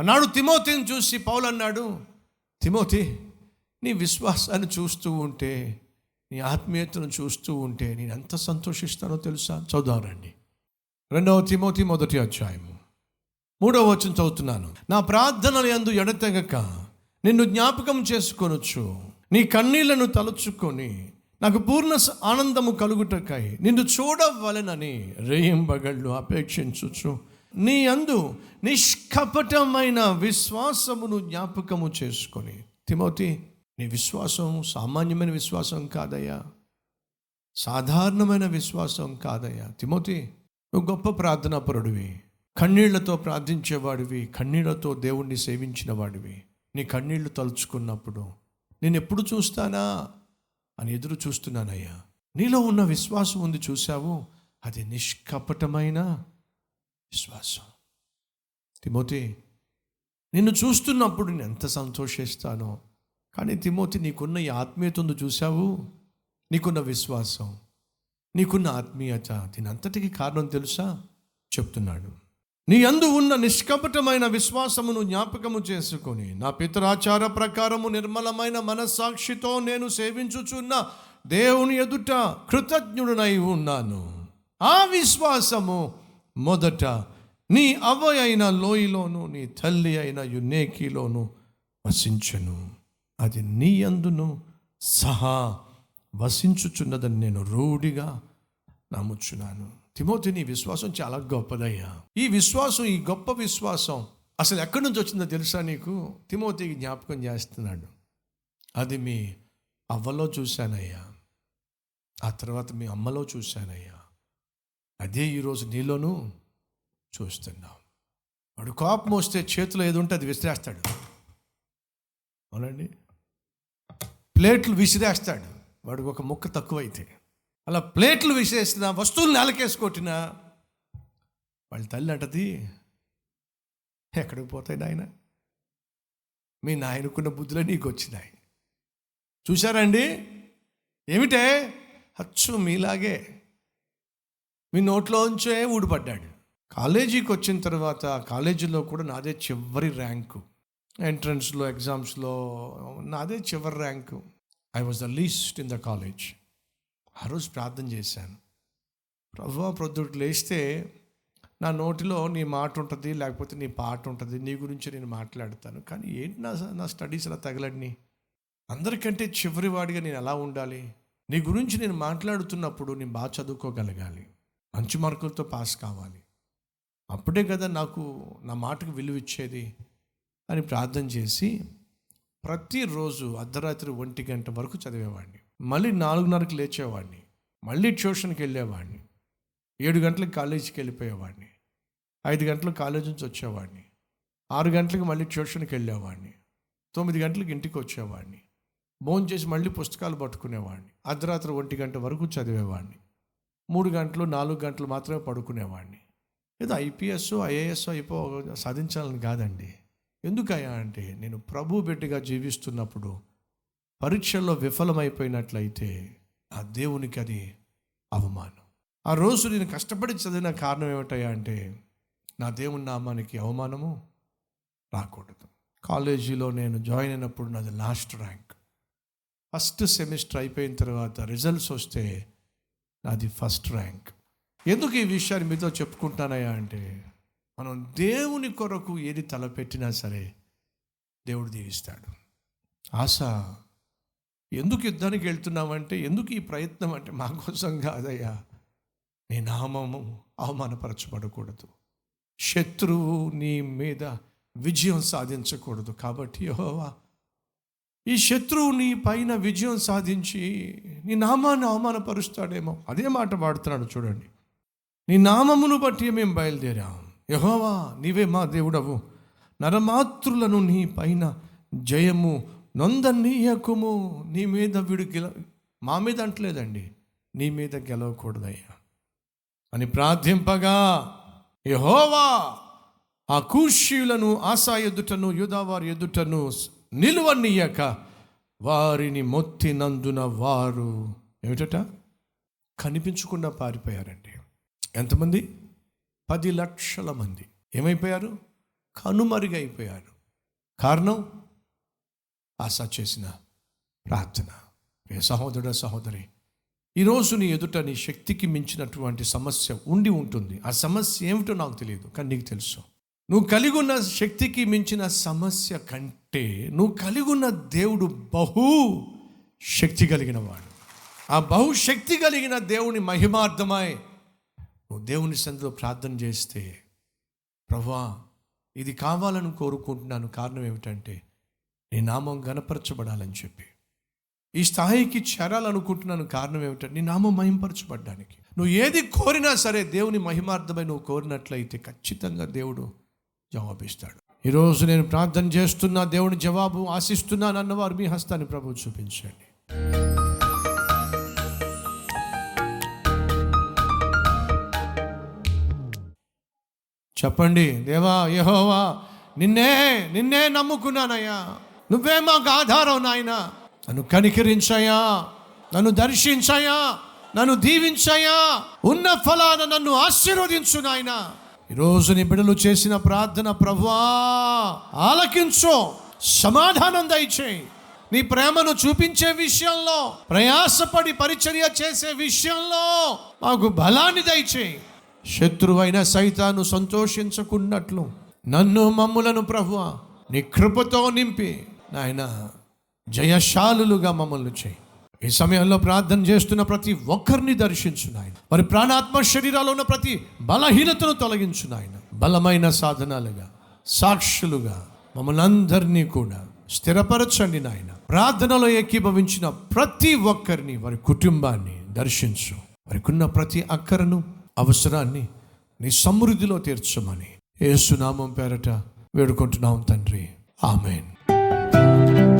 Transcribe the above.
నాడు తిమోతిని చూసి పౌలు అన్నాడు తిమోతి నీ విశ్వాసాన్ని చూస్తూ ఉంటే నీ ఆత్మీయతను చూస్తూ ఉంటే నేను ఎంత సంతోషిస్తానో తెలుసా? చదువుదారండి రెండవ తిమోతి మొదటి అధ్యాయము. మూడవ వచ్చిన చదువుతున్నాను. నా ప్రార్థనలు యందు ఎడతెగక నిన్ను జ్ఞాపకం చేసుకొనొచ్చు నీ కన్నీళ్ళను తలుచుకొని నాకు పూర్ణ స- ఆనందము కలుగుటకై నిన్ను చూడవలెనని రేయింబగళ్ళు అపేక్షించుచు నీ అందు నిష్కపటమైన విశ్వాసమును జ్ఞాపకము చేసుకొని. తిమోతి నీ విశ్వాసం సామాన్యమైన విశ్వాసం కాదయ్యా. సాధారణమైన విశ్వాసం కాదయ్యా. తిమోతి నువ్వు గొప్ప ప్రార్థనాపరుడివి. కన్నీళ్ళతో ప్రార్థించేవాడివి. కన్నీళ్ళతో దేవుణ్ణి సేవించిన వాడివి నీ కన్నీళ్ళు తలుచుకున్నప్పుడు నేను ఎప్పుడు చూస్తానా అని ఎదురు చూస్తున్నానయ్యా. నీలో ఉన్న విశ్వాసం ఉంది చూసావు అది నిష్కపటమైన విశ్వాసం. తిమోతి నిన్ను చూస్తున్నప్పుడు నేను ఎంత సంతోషిస్తానో కానీ తిమోతి నీకున్న ఈ ఆత్మీయతను చూశావు? చూసావు నీకున్న విశ్వాసం నీకున్న ఆత్మీయత దీని అంతటికి కారణం తెలుసా? చెప్తున్నాడు. నీ అందు ఉన్న నిష్కపటమైన విశ్వాసమును జ్ఞాపకము చేసుకొని నా పితరాచార ప్రకారము నిర్మలమైన మనస్సాక్షితో నేను సేవించుచున్న దేవుని ఎదుట కృతజ్ఞుడనై ఉన్నాను. ఆ విశ్వాసము మొదట నీ అవ్వ అయిన లోయలోను నీ తల్లి అయిన యునేకిలోను వసించను. అది నీ అందును సహా వసించుచున్నదని నేను రూఢిగా నమ్ముచున్నాను. తిమోతి నీ విశ్వాసం చాలా గొప్పదయ్యా. ఈ విశ్వాసం ఈ గొప్ప విశ్వాసం అసలు ఎక్కడి నుంచి వచ్చిందో తెలుసా నీకు? తిమోతికి జ్ఞాపకం చేస్తున్నాడు. అది మీ అవ్వలో చూశానయ్యా. ఆ తర్వాత మీ అమ్మలో చూశానయ్యా. అదే ఈరోజు నీలోనూ చూస్తున్నాం. వాడు కోపం వస్తే చేతిలో ఏది ఉంటే అది విసిరేస్తాడు. అవునండి? ప్లేట్లు విసిరేస్తాడు. వాడికి ఒక ముక్క తక్కువైతే. అలా ప్లేట్లు విసిరేసిన వస్తువులు నెలకేసుకొట్టినా వాళ్ళ తల్లి అంటది ఎక్కడికి పోతాయి నాయన? మీ నాయనకున్న బుద్ధులే నీకు వచ్చినాయి. చూశారండి? ఏమిటే? అచ్చు మీలాగే మీ నోట్లోంచే ఊడిపడ్డాడు. కాలేజీకి వచ్చిన తర్వాత కాలేజీలో కూడా నాదే చివరి ర్యాంకు. ఎంట్రన్స్లో ఎగ్జామ్స్లో నాదే చివరి rank. I was the least in the college ఆ రోజు ప్రార్థన చేశాను. ప్రభు ప్రొద్దుట లేస్తే నా నోటిలో నీ మాట ఉంటుంది లేకపోతే నీ పాట ఉంటుంది నీ గురించి నేను మాట్లాడతాను. కానీ ఏంటి నా నా స్టడీస్ అలా తగలడిని? అందరికంటే చివరి వాడిగా నేను ఎలా ఉండాలి? నీ గురించి నేను మాట్లాడుతున్నప్పుడు నేను బాగా చదువుకోగలగాలి. మంచి మార్కులతో పాస్ కావాలి. అప్పుడే కదా నాకు నా మాటకు విలువ ఇచ్చేది అని ప్రార్థన చేసి ప్రతిరోజు అర్ధరాత్రి ఒంటి గంట వరకు చదివేవాడిని. మళ్ళీ నాలుగున్నరకు లేచేవాడిని. మళ్ళీ ట్యూషన్కి వెళ్ళేవాడిని. ఏడు గంటలకు కాలేజీకి వెళ్ళిపోయేవాడిని. ఐదు గంటలకు కాలేజీ నుంచి వచ్చేవాడిని. ఆరు గంటలకు మళ్ళీ ట్యూషన్కి వెళ్ళేవాడిని. తొమ్మిది గంటలకు ఇంటికి వచ్చేవాడిని. భోజనం చేసి మళ్ళీ పుస్తకాలు పట్టుకునేవాడిని. అర్ధరాత్రి ఒంటి గంట వరకు చదివేవాడిని. మూడు గంటలు నాలుగు గంటలు మాత్రమే పడుకునేవాడిని. ఏదో ఐపీఎస్ ఐఏఎస్ అయిపో సాధించాలని కాదండి. ఎందుకయ్యా అంటే నేను ప్రభు బిడ్డగా జీవిస్తున్నప్పుడు పరీక్షల్లో విఫలమైపోయినట్లయితే ఆ దేవునికి అది అవమానం. ఆ రోజు నేను కష్టపడి చదివిన కారణం ఏమిటయ్యా అంటే నా దేవుని నామానికి అవమానము రాకూడదు. కాలేజీలో నేను జాయిన్ అయినప్పుడు నాది లాస్ట్ ర్యాంక్. ఫస్ట్ సెమిస్టర్ అయిపోయిన తర్వాత రిజల్ట్స్ వస్తే నాది ఫస్ట్ ర్యాంక్. ఎందుకు ఈ విషయాన్ని మీతో చెప్పుకుంటానయ్యా అంటే మనం దేవుని కొరకు ఏది తలపెట్టినా సరే దేవుడు దీవిస్తాడు. ఆశ ఎందుకు యుద్ధానికి వెళ్తున్నామంటే ఎందుకు ఈ ప్రయత్నం అంటే మా కోసం కాదయ్యా. నీ నామము అవమానపరచబడకూడదు. శత్రువు నీ మీద విజయం సాధించకూడదు. కాబట్టి యెహోవా ఈ శత్రువు నీ పైన విజయం సాధించి నీ నామాన్ని అవమానపరుస్తాడేమో. అదే మాట వాడుతున్నాడు చూడండి. నీ నామమును బట్టి మేము బయలుదేరాం. యహోవా నీవే మా దేవుడవు. నరమాతృలను నీ పైన జయము నొందనీయకుము. నీ మీద వీడు గెల మా మీద అంటలేదండి. నీ మీద గెలవకూడదయ్యా. అని ప్రార్థింపగా యహోవా ఆ కూష్యులను ఆశా ఎదుటను యూదావారి ఎదుటను నిలువనీయక వారిని మొత్తినందున వారు ఏమిటట? కనిపించకుండా పారిపోయారండి. ఎంతమంది? పది లక్షల మంది. ఏమైపోయారు? కనుమరుగైపోయారు. కారణం? ఆశ చేసిన ప్రార్థన. ఏ సహోదరుడ సహోదరి ఈరోజు నీ ఎదుట నీ శక్తికి మించినటువంటి సమస్య ఉండి ఉంటుంది. ఆ సమస్య ఏమిటో నాకు తెలియదు కానీ నీకు తెలుసు. నువ్వు కలిగి ఉన్న శక్తికి మించిన సమస్య కంటే నువ్వు కలిగి ఉన్న దేవుడు బహు శక్తి కలిగిన వాడు. ఆ బహుశక్తి కలిగిన దేవుని మహిమార్థమై నువ్వు దేవుని సందులో ప్రార్థన చేస్తే ప్రభా ఇది కావాలని కోరుకుంటున్నాను. కారణం ఏమిటంటే నీ నామం గనపరచబడాలని చెప్పి. ఈ స్థాయికి చేరాలనుకుంటున్నాను. కారణం ఏమిటంటే నీ నామం మహింపరచబడ్డానికి. నువ్వు ఏది కోరినా సరే దేవుని మహిమార్థమై నువ్వు కోరినట్లయితే ఖచ్చితంగా దేవుడు జవాబిస్తాడు. ఈరోజు నేను ప్రార్థన చేస్తున్నా దేవుని జవాబు ఆశిస్తున్నాను అన్నవారు మీ హస్తాన్ని ప్రభు చూపించండి. చెప్పండి దేవా యహోవా నిన్నే నిన్నే నమ్ముకున్నానయ్యా. నువ్వే మాకు ఆధారం నాయన. నన్ను కనికరించయా నన్ను దర్శించయా నన్ను దీవించయా ఉన్న ఫలాన నన్ను ఆశీర్వదించు నాయన. ఈరోజు నీ బిడ్డలు చేసిన ప్రార్థన ప్రభా ఆలకించు సమాధానం దయచేయి. నీ ప్రేమను చూపించే విషయంలో ప్రయాసపడి పరిచర్య చేసే విషయంలో మాకు బలాన్ని దయచేయి. శత్రువైన సైతాను సంతోషించకున్నట్లు నన్ను మమ్ములను ప్రభు నీ కృపతో నింపి నాయన జయశాలులుగా మమ్మల్ని చేయి. ఈ సమయంలో ప్రార్థన చేస్తున్న ప్రతి ఒక్కరిని దర్శించు నాయన. మరి ప్రాణాత్మ శరీరాలు ఉన్న ప్రతి బలహీనతను తొలగించు నాయన. బలమైన సాధనాలుగా సాక్షులుగా మమ్మల్ని అందరినీ కూడా స్థిరపరచండి నాయన. ప్రార్థనలో ఏకీభవించిన ప్రతి ఒక్కరిని వారి కుటుంబాన్ని దర్శించు. వారికున్న ప్రతి అక్కరను అవసరాన్ని నీ సమృద్ధిలో తీర్చమని ఏసునామం పేరట వేడుకుంటున్నాం తండ్రి. ఆమెన్.